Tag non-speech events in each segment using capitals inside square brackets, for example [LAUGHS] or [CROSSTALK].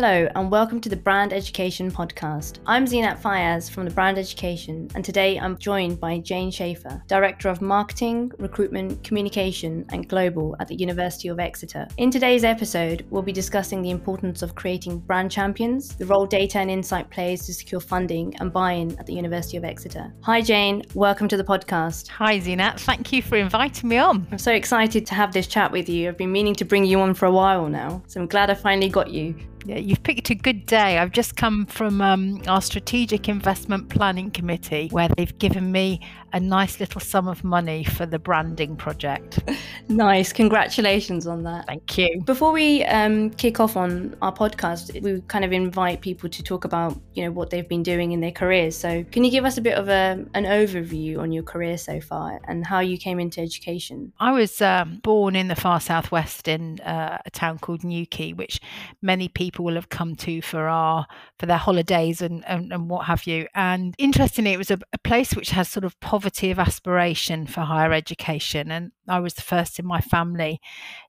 Hello, and welcome to the Brand Education Podcast. I'm Zeenat Fayaz from the Brand Education, and today I'm joined by Jane Chafer, Director of Marketing, Recruitment, Communication, and Global at the University of Exeter. In today's episode, we'll be discussing the importance of creating brand champions, the role data and insight plays to secure funding and buy in at the University of Exeter. Hi, Jane. Welcome to the podcast. Hi, Zeenat. Thank you for inviting me on. I'm so excited to have this chat with you. I've been meaning to bring you on for a while now, so I'm glad I finally got you. You've picked a good day. I've just come from um, our strategic investment planning committee where they've given me a nice little sum of money for the branding project. [LAUGHS] nice. Congratulations on that. Thank you. Before we um, kick off on our podcast, we kind of invite people to talk about, you know, what they've been doing in their careers. So can you give us a bit of a, an overview on your career so far and how you came into education? I was um, born in the far southwest in uh, a town called Newquay, which many people will have come to for our for their holidays and and, and what have you. And interestingly, it was a, a place which has sort of poverty of aspiration for higher education, and I was the first in my family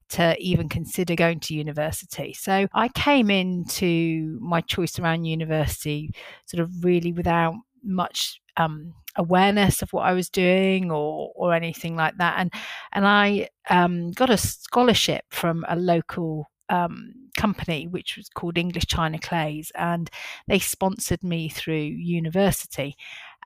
to even consider going to university. So I came into my choice around university sort of really without much um, awareness of what I was doing or or anything like that. And and I um, got a scholarship from a local um, company, which was called English China Clays, and they sponsored me through university.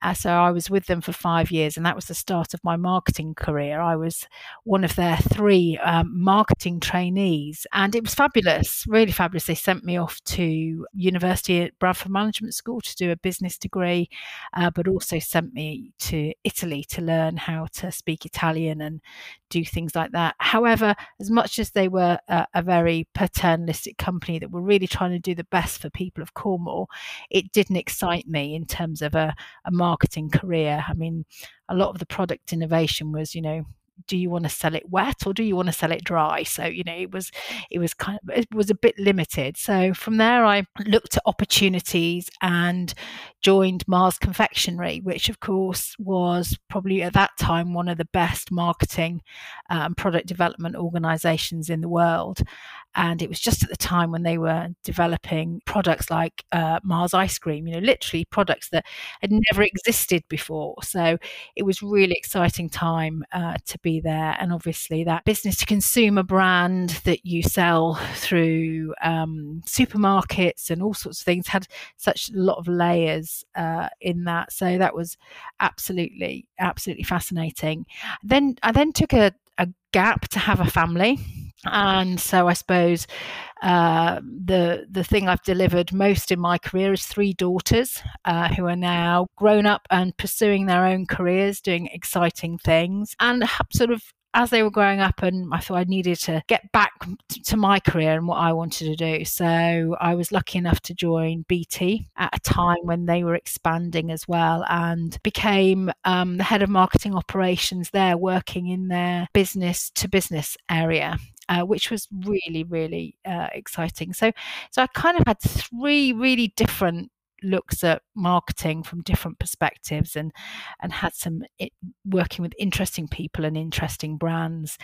Uh, so I was with them for five years, and that was the start of my marketing career. I was one of their three um, marketing trainees, and it was fabulous, really fabulous. They sent me off to university at Bradford Management School to do a business degree, uh, but also sent me to Italy to learn how to speak Italian and do things like that. However, as much as they were a, a very paternalistic company that were really trying to do the best for people of Cornwall, it didn't excite me in terms of a, a marketing career. I mean, a lot of the product innovation was, you know, do you want to sell it wet or do you want to sell it dry so you know it was it was kind of it was a bit limited so from there i looked at opportunities and joined mars confectionery which of course was probably at that time one of the best marketing and um, product development organizations in the world and it was just at the time when they were developing products like uh, Mars ice cream, you know, literally products that had never existed before. So it was really exciting time uh, to be there, and obviously that business to consumer brand that you sell through um, supermarkets and all sorts of things had such a lot of layers uh, in that. So that was absolutely, absolutely fascinating. Then I then took a, a gap to have a family and so I suppose uh, the the thing I've delivered most in my career is three daughters uh, who are now grown up and pursuing their own careers, doing exciting things, and sort of as they were growing up and I thought I needed to get back to my career and what I wanted to do. So I was lucky enough to join BT at a time when they were expanding as well and became um, the head of marketing operations there, working in their business to business area uh, which was really really uh, exciting. So so I kind of had three really different looks at marketing from different perspectives and and had some it, working with interesting people and interesting brands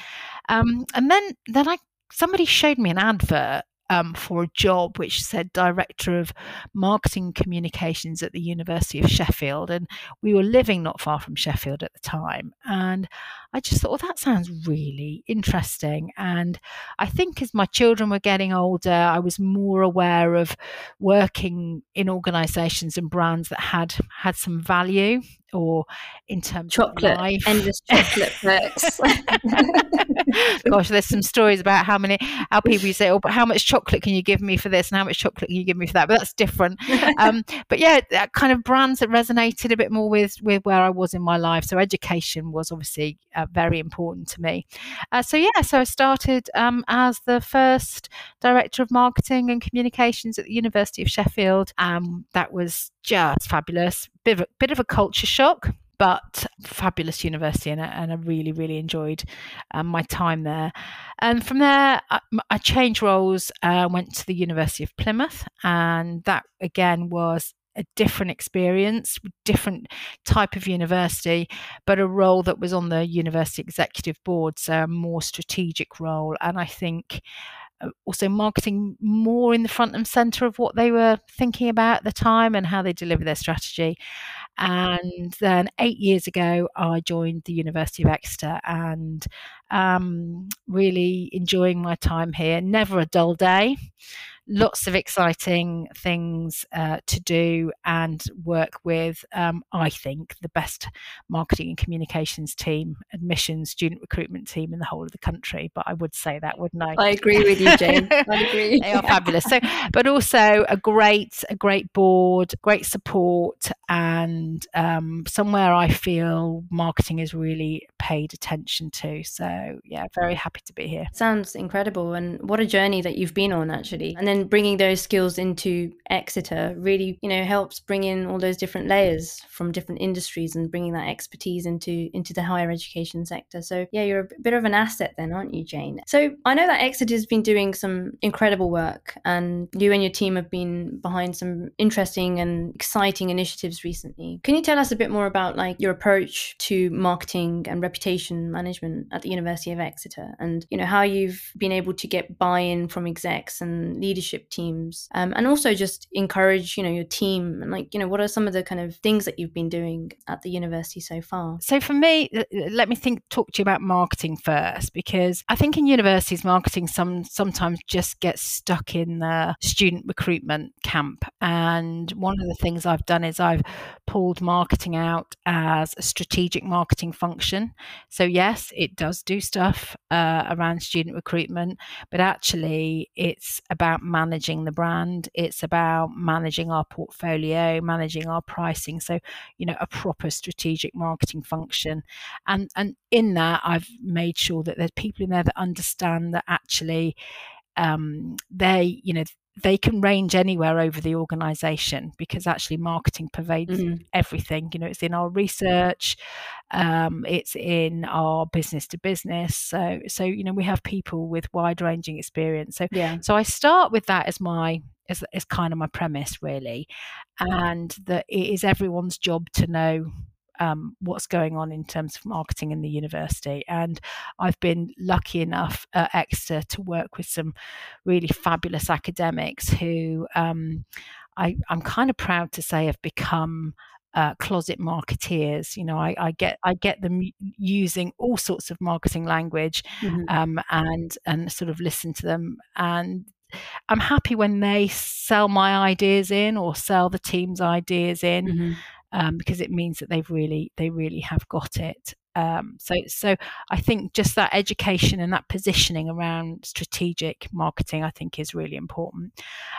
um, and then then I somebody showed me an advert um, for a job which said Director of Marketing Communications at the University of Sheffield. And we were living not far from Sheffield at the time. And I just thought, well, that sounds really interesting. And I think as my children were getting older, I was more aware of working in organizations and brands that had had some value or in terms chocolate, of life. endless chocolate perks. [LAUGHS] Gosh, there's some stories about how many how people say, "Oh, but how much chocolate can you give me for this, and how much chocolate can you give me for that?" But that's different. Um, [LAUGHS] but yeah, that kind of brands that resonated a bit more with with where I was in my life. So education was obviously uh, very important to me. Uh, so yeah, so I started um, as the first director of marketing and communications at the University of Sheffield. Um, that was just fabulous. Bit of a, bit of a culture shock but fabulous university and I, and I really really enjoyed um, my time there and from there I, I changed roles uh, went to the University of Plymouth and that again was a different experience, different type of university, but a role that was on the university executive board, so a more strategic role. And I think uh, also marketing more in the front and center of what they were thinking about at the time and how they deliver their strategy. And then eight years ago, I joined the University of Exeter and um, really enjoying my time here. Never a dull day lots of exciting things uh, to do and work with, um, I think, the best marketing and communications team, admissions, student recruitment team in the whole of the country. But I would say that, wouldn't I? I agree with you, Jane. [LAUGHS] I agree. they are fabulous. So, but also a great, a great board, great support, and um, somewhere I feel marketing is really paid attention to. So, yeah, very happy to be here. Sounds incredible, and what a journey that you've been on, actually. And then bringing those skills into Exeter really, you know, helps bring in all those different layers from different industries and bringing that expertise into into the higher education sector. So yeah, you're a bit of an asset then, aren't you, Jane? So I know that Exeter has been doing some incredible work, and you and your team have been behind some interesting and exciting initiatives recently. Can you tell us a bit more about like your approach to marketing and reputation management at the University of Exeter, and you know how you've been able to get buy-in from execs and leadership teams um, and also just encourage you know your team and like you know what are some of the kind of things that you've been doing at the university so far? So for me let me think talk to you about marketing first because i think in universities marketing some sometimes just gets stuck in the student recruitment camp. And one of the things i've done is i've pulled marketing out as a strategic marketing function so yes it does do stuff uh, around student recruitment but actually it's about managing the brand. It's about managing our portfolio, managing our pricing. So, you know, a proper strategic marketing function. And and in that, I've made sure that there's people in there that understand that actually um, they, you know, they can range anywhere over the organization because actually marketing pervades mm-hmm. everything. You know it's in our research um, it's in our business to business. So so you know we have people with wide ranging experience. So yeah. so i start with that as my as, as kind of my premise really and that it is everyone's job to know um, what's going on in terms of marketing in the university. And I've been lucky enough at Exeter to work with some really fabulous academics who um, I, am kind of proud to say have become. Uh, closet marketeers, you know, I, I, get I get them using all sorts of marketing language, mm-hmm. um, and and sort of listen to them, and I'm happy when they sell my ideas in or sell the team's ideas in. Mm-hmm um, because it means that they've really they really have got it. Um, so so I think just that education and that positioning around strategic marketing I think is really important.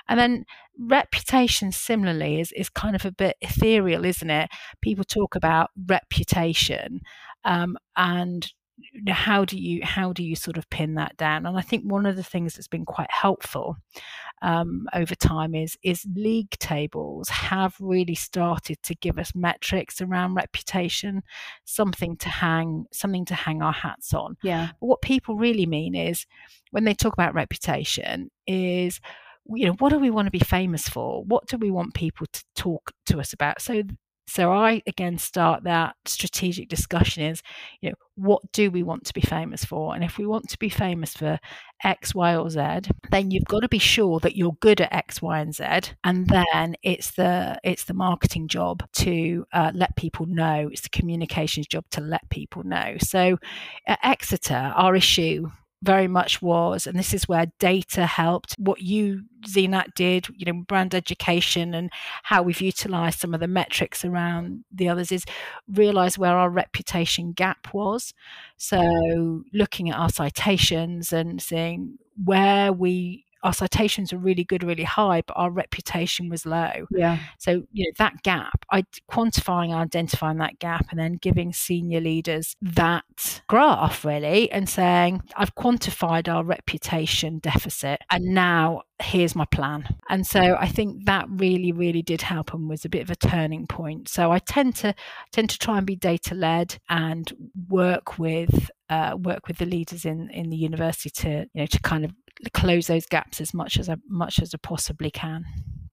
And then reputation similarly is is kind of a bit ethereal, isn't it? People talk about reputation um, and how do you how do you sort of pin that down and i think one of the things that's been quite helpful um, over time is is league tables have really started to give us metrics around reputation something to hang something to hang our hats on. Yeah. But what people really mean is when they talk about reputation is you know what do we want to be famous for? What do we want people to talk to us about? So so I again start that strategic discussion is, you know, what do we want to be famous for? And if we want to be famous for X, Y, or Z, then you've got to be sure that you're good at X, Y, and Z. And then it's the it's the marketing job to uh, let people know. It's the communications job to let people know. So at Exeter, our issue very much was, and this is where data helped. What you, Zeenat, did, you know, brand education and how we've utilized some of the metrics around the others is realize where our reputation gap was. So looking at our citations and seeing where we our citations were really good, really high, but our reputation was low. Yeah. So, you know, that gap, I quantifying, identifying that gap, and then giving senior leaders that graph really and saying, I've quantified our reputation deficit, and now here's my plan. And so I think that really, really did help and was a bit of a turning point. So I tend to tend to try and be data led and work with uh, work with the leaders in in the university to you know to kind of close those gaps as much as I much as I possibly can.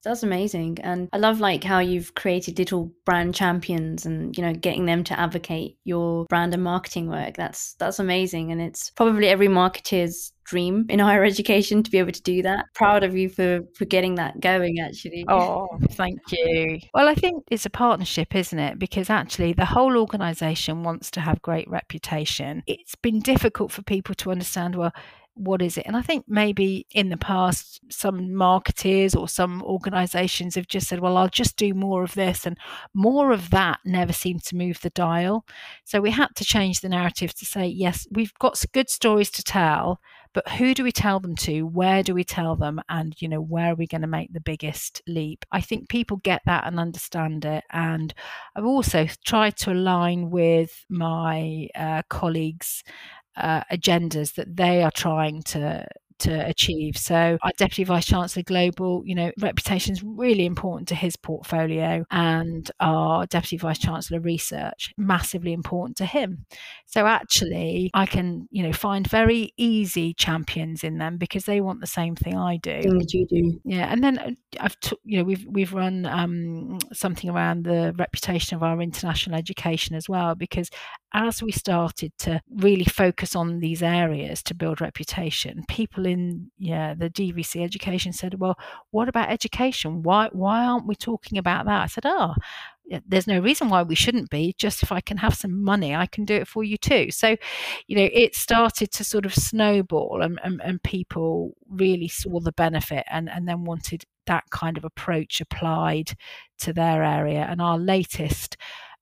That's amazing. And I love like how you've created little brand champions and, you know, getting them to advocate your brand and marketing work. That's that's amazing. And it's probably every marketer's dream in [LAUGHS] higher education to be able to do that. Proud of you for for getting that going actually. Oh, thank you. Well, I think it's a partnership, isn't it? Because actually the whole organization wants to have great reputation. It's been difficult for people to understand well what is it? And I think maybe in the past, some marketers or some organizations have just said, well, I'll just do more of this. And more of that never seemed to move the dial. So we had to change the narrative to say, yes, we've got good stories to tell, but who do we tell them to? Where do we tell them? And, you know, where are we going to make the biggest leap? I think people get that and understand it. And I've also tried to align with my uh, colleagues uh, agendas that they are trying to to achieve. So our Deputy Vice Chancellor Global, you know, reputation is really important to his portfolio and our Deputy Vice Chancellor Research, massively important to him. So actually I can, you know, find very easy champions in them because they want the same thing I do. Thing that you do. Yeah. And then uh, I've, t- you know, we've, we've run um, something around the reputation of our international education as well, because as we started to really focus on these areas to build reputation, people in yeah the DVC education said, "Well, what about education? Why why aren't we talking about that?" I said, "Oh." There's no reason why we shouldn't be. Just if I can have some money, I can do it for you too. So, you know, it started to sort of snowball, and, and, and people really saw the benefit and, and then wanted that kind of approach applied to their area. And our latest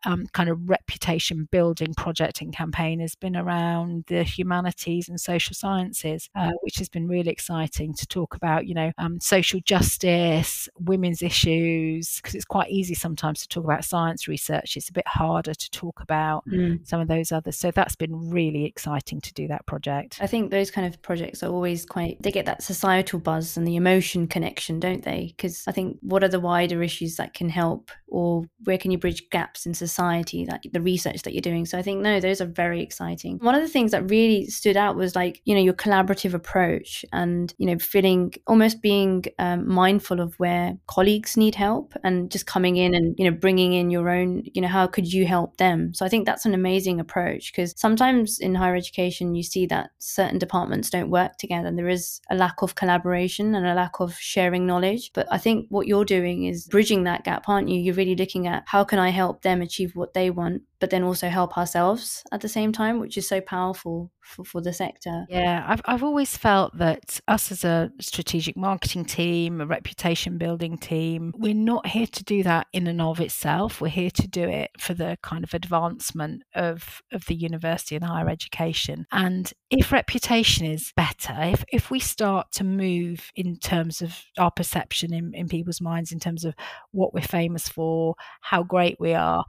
um, kind of reputation building project and campaign has been around the humanities and social sciences, uh, which has been really exciting to talk about, you know, um, social justice, women's issues, because it's quite easy sometimes to talk about science research. It's a bit harder to talk about mm. some of those others. So that's been really exciting to do that project. I think those kind of projects are always quite, they get that societal buzz and the emotion connection, don't they? Because I think what are the wider issues that can help or where can you bridge gaps in society? Society, like the research that you're doing. So I think, no, those are very exciting. One of the things that really stood out was like, you know, your collaborative approach and, you know, feeling almost being um, mindful of where colleagues need help and just coming in and, you know, bringing in your own, you know, how could you help them? So I think that's an amazing approach because sometimes in higher education, you see that certain departments don't work together and there is a lack of collaboration and a lack of sharing knowledge. But I think what you're doing is bridging that gap, aren't you? You're really looking at how can I help them achieve achieve what they want but then also help ourselves at the same time, which is so powerful for, for the sector. Yeah, I've, I've always felt that us as a strategic marketing team, a reputation building team, we're not here to do that in and of itself. We're here to do it for the kind of advancement of, of the university and higher education. And if reputation is better, if, if we start to move in terms of our perception in, in people's minds, in terms of what we're famous for, how great we are,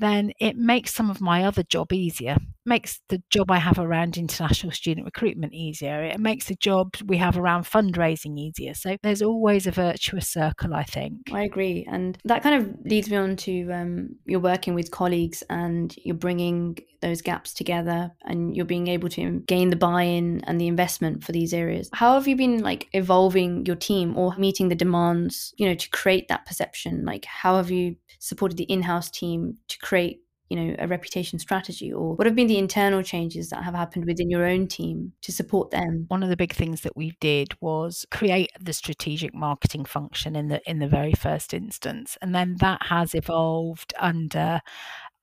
then it makes some of my other job easier. Makes the job I have around international student recruitment easier. It makes the job we have around fundraising easier. So there's always a virtuous circle, I think. I agree. And that kind of leads me on to um, you're working with colleagues and you're bringing those gaps together and you're being able to gain the buy-in and the investment for these areas how have you been like evolving your team or meeting the demands you know to create that perception like how have you supported the in-house team to create you know a reputation strategy or what have been the internal changes that have happened within your own team to support them one of the big things that we did was create the strategic marketing function in the in the very first instance and then that has evolved under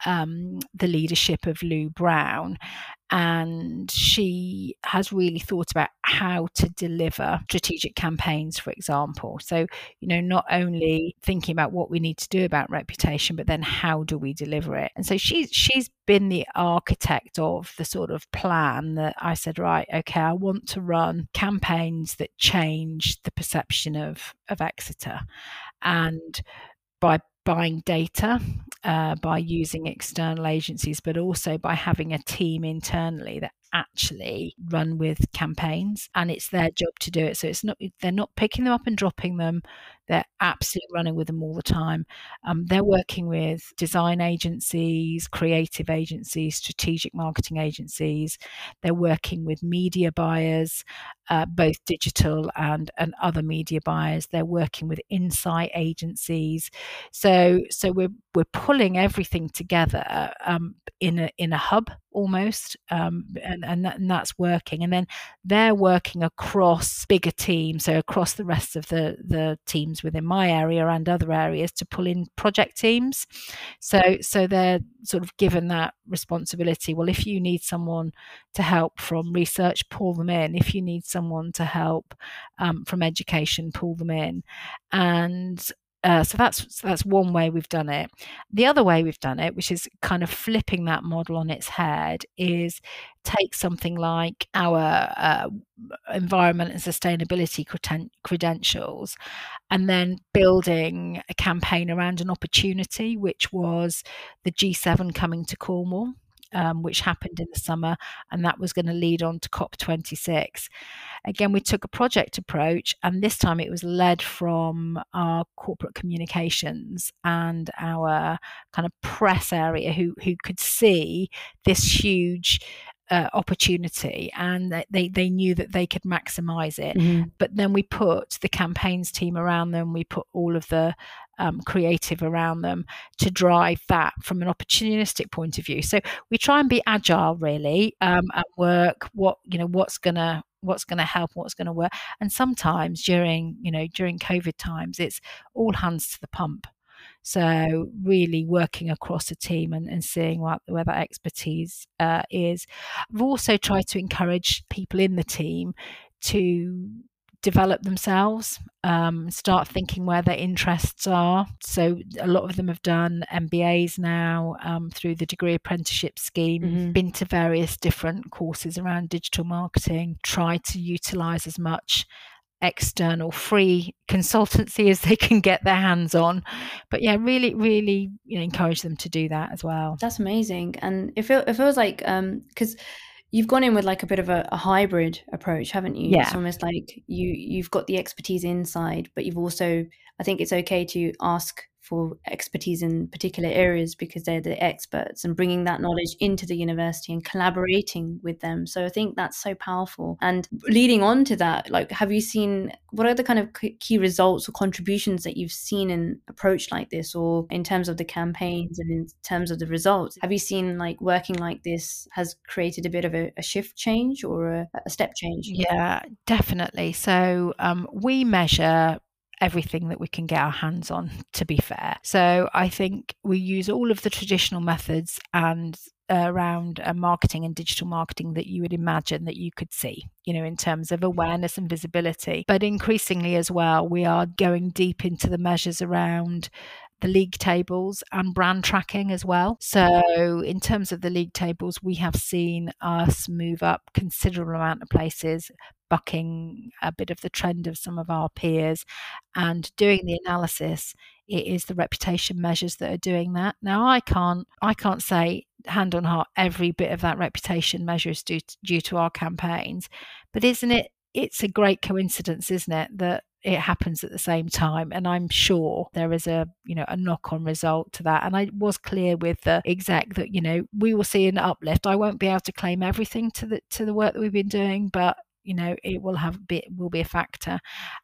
um, the leadership of Lou Brown. And she has really thought about how to deliver strategic campaigns, for example. So, you know, not only thinking about what we need to do about reputation, but then how do we deliver it? And so she's she's been the architect of the sort of plan that I said, right, okay, I want to run campaigns that change the perception of of Exeter. And by buying data uh, by using external agencies, but also by having a team internally that actually run with campaigns and it's their job to do it. So it's not they're not picking them up and dropping them they're absolutely running with them all the time. Um, they're working with design agencies, creative agencies, strategic marketing agencies. They're working with media buyers, uh, both digital and, and other media buyers. They're working with insight agencies. So so we're we're pulling everything together um, in a in a hub almost, um, and and, that, and, that's working. And then they're working across bigger teams, so across the rest of the the teams within my area and other areas to pull in project teams. So so they're sort of given that responsibility. Well, if you need someone to help from research, pull them in. If you need someone to help um, from education, pull them in. And uh, so that's so that's one way we've done it. The other way we've done it, which is kind of flipping that model on its head, is take something like our uh, environment and sustainability creden- credentials, and then building a campaign around an opportunity, which was the G7 coming to Cornwall um, which happened in the summer, and that was going to lead on to COP26. Again, we took a project approach, and this time it was led from our corporate communications and our kind of press area who, who could see this huge uh, opportunity and they, they knew that they could maximize it. Mm-hmm. But then we put the campaigns team around them, we put all of the um, creative around them to drive that from an opportunistic point of view. So we try and be agile really um, and work what, you know, what's going to what's going to help what's going to work and sometimes during you know during covid times it's all hands to the pump so really working across a team and, and seeing what, where that expertise uh, is. I've also tried to encourage people in the team to develop themselves, um, start thinking where their interests are. So a lot of them have done MBAs now um, through the degree apprenticeship scheme, mm-hmm. been to various different courses around digital marketing, tried to utilize as much external free consultancy as they can get their hands on. But yeah really really you know encourage them to do that as well. That's amazing. And it, feel, it feels like um because you've gone in with like a bit of a, a, hybrid approach haven't you? Yeah. it's almost like you you've got the expertise inside but you've also i think it's okay to ask for expertise in particular areas because they're the experts and bringing that knowledge into the university and collaborating with them. So I think that's so powerful. And leading on to that, like, have you seen what are the kind of key results or contributions that you've seen in approach like this, or in terms of the campaigns and in terms of the results? Have you seen like working like this has created a bit of a, a shift change or a, a, step change? Yeah, definitely. So um, we measure everything that we can get our hands on, to be fair. So I think we use all of the traditional methods and uh, around uh, marketing and digital marketing that you would imagine that you could see, you know, in terms of awareness and visibility. But increasingly as well, we are going deep into the measures around the league tables and brand tracking as well. So, in terms of the league tables, we have seen us move up considerable amount of places, bucking a bit of the trend of some of our peers. And doing the analysis it is the reputation measures that are doing that. Now i can't i can't say hand on heart every bit of that reputation measure is due to, due to our campaigns. But isn't it it's a great coincidence isn't it that it happens at the same time and i'm sure there is a you know a knock on result to that. And i was clear with the exec that you know we will see an uplift. I won't be able to claim everything to the to the work that we've been doing but you know it will have bit will be a factor.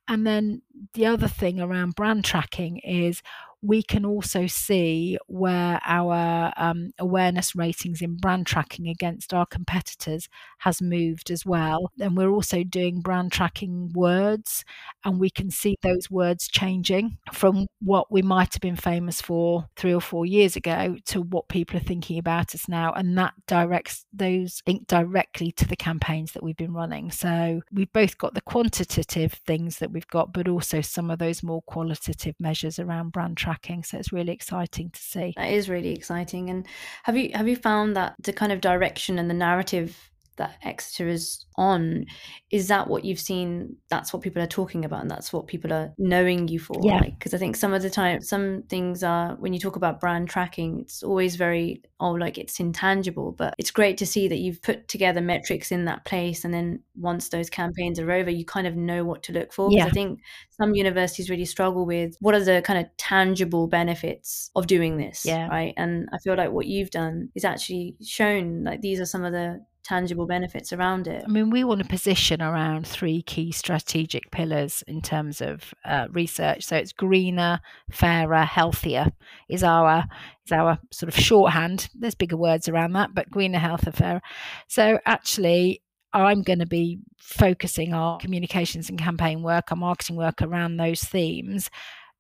And then the other thing around brand tracking is we can also see where our um, awareness ratings in brand tracking against our competitors has moved as well. And we're also doing brand tracking words, and we can see those words changing from what we might have been famous for three or four years ago to what people are thinking about us now. And that directs those link directly to the campaigns that we've been running. So we've both got the quantitative things that we've got, but also some of those more qualitative measures around brand tracking So it's really exciting to see. That is really exciting. And have you have you found that the kind of direction and the narrative that Exeter is on. Is that what you've seen? That's what people are talking about, and that's what people are knowing you for. Yeah. Because like, I think some of the time, some things are when you talk about brand tracking, it's always very oh, like it's intangible. But it's great to see that you've put together metrics in that place, and then once those campaigns are over, you kind of know what to look for. Yeah. I think some universities really struggle with what are the kind of tangible benefits of doing this. Yeah. Right. And I feel like what you've done is actually shown like these are some of the tangible benefits around it. I mean, we want to position around three key strategic pillars in terms of uh, research. So it's greener, fairer, healthier is our is our sort of shorthand. There's bigger words around that, but greener, healthier, fairer. So actually, I'm going to be focusing our communications and campaign work, our marketing work around those themes.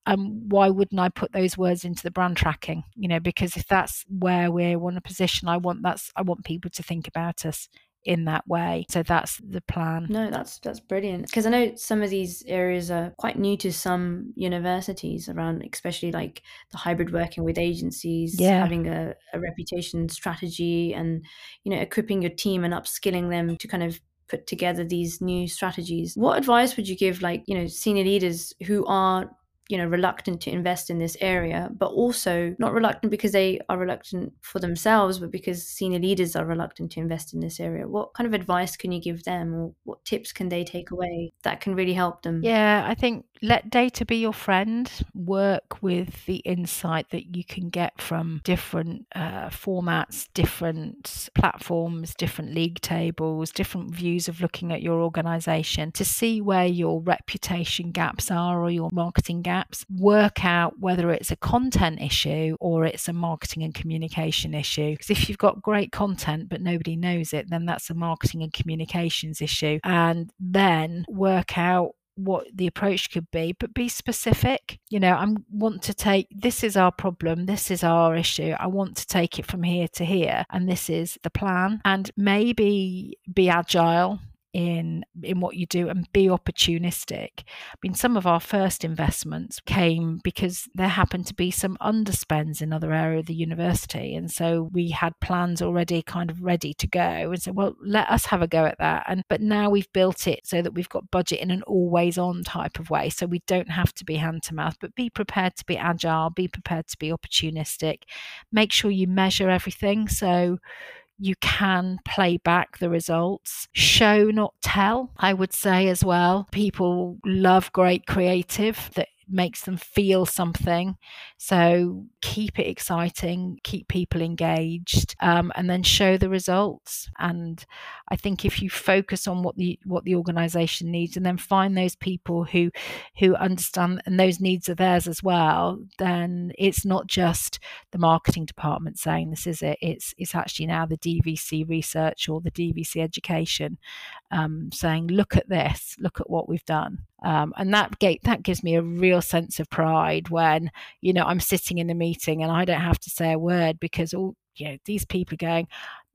Um, why wouldn't I put those words into the brand tracking? You know, because if that's where we want to position, I want that's I want people to think about us in that way. So that's the plan. No, that's that's brilliant. Because I know some of these areas are quite new to some universities around, especially like the hybrid working with agencies, Yeah. having a, a reputation strategy, and you know, equipping your team and upskilling them to kind of put together these new strategies. What advice would you give, like you know, senior leaders who are you know reluctant to invest in this area but also not reluctant because they are reluctant for themselves but because senior leaders are reluctant to invest in this area what kind of advice can you give them or what tips can they take away that can really help them Yeah, I think let data be your friend. Work with the insight that you can get from different uh, formats, different platforms, different league tables, different views of looking at your organization to see where your reputation gaps are or your marketing gaps. Work out whether it's a content issue or it's a marketing and communication issue. Because if you've got great content but nobody knows it, then that's a marketing and communications issue. And then work out what the approach could be but be specific you know i want to take this is our problem this is our issue i want to take it from here to here and this is the plan and maybe be agile in in what you do and be opportunistic. I mean, some of our first investments came because there happened to be some underspends in other area of the university, and so we had plans already kind of ready to go, and said, well, let us have a go at that. And but now we've built it so that we've got budget in an always on type of way, so we don't have to be hand to mouth, but be prepared to be agile, be prepared to be opportunistic. Make sure you measure everything. So you can play back the results. Show, not tell, I would say as well. People love great creative that makes them feel something. So keep it exciting, keep people engaged, um, and then show the results. And I think if you focus on what the what the organisation needs, and then find those people who who understand and those needs are theirs as well, then it's not just the marketing department saying this is it. It's it's actually now the DVC research or the DVC education um, saying, look at this, look at what we've done. Um, and that gate that gives me a real sense of pride when you know I'm sitting in a meeting and I don't have to say a word because all you know these people are going,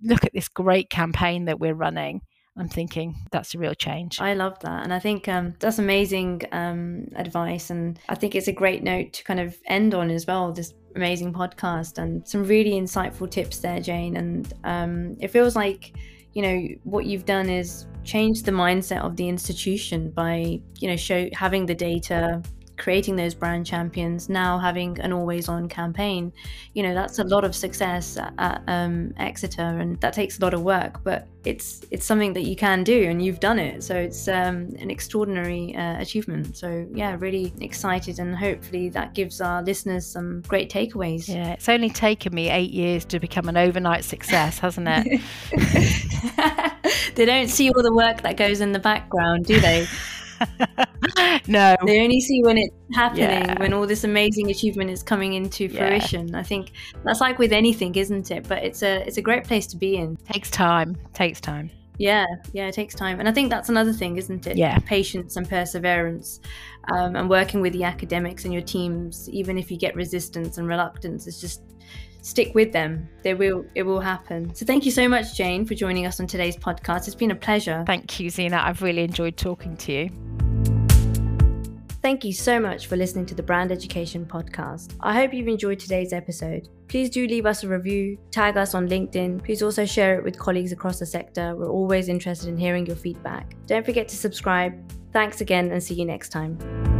look at this great campaign that we're running. I'm thinking that's a real change. I love that. And I think um, that's amazing um, advice. And I think it's a great note to kind of end on as well, this amazing podcast and some really insightful tips there, Jane. And um, it feels like, you know, what you've done is change the mindset of the institution by, you know, show having the data, creating those brand champions, now having an always on campaign, you know, that's a lot of success at, at um, Exeter and that takes a lot of work, but it's it's something that you can do and you've done it. So it's um, an extraordinary uh, achievement. So yeah, really excited and hopefully that gives our listeners some great takeaways. Yeah, it's only taken me eight years to become an overnight success, hasn't it? [LAUGHS] [LAUGHS] they don't see all the work that goes in the background, do they? [LAUGHS] [LAUGHS] no. They only see when it's happening, Yeah. when all this amazing achievement is coming into Yeah. fruition. I think that's like with anything, isn't it? But it's a it's a great place to be in. Takes time. Takes time. Yeah, yeah, it takes time, and I think that's another thing, isn't it? Yeah. patience and perseverance, um, and working with the academics and your teams, even if you get resistance and reluctance, it's just stick with them. They will, it will happen. So thank you so much, Jane, for joining us on today's podcast. It's been a pleasure. Thank you, Zena. I've really enjoyed talking to you. Thank you so much for listening to the Brand Education Podcast. I hope you've enjoyed today's episode. Please do leave us a review, tag us on LinkedIn. Please also share it with colleagues across the sector. We're always interested in hearing your feedback. Don't forget to subscribe. Thanks again and see you next time.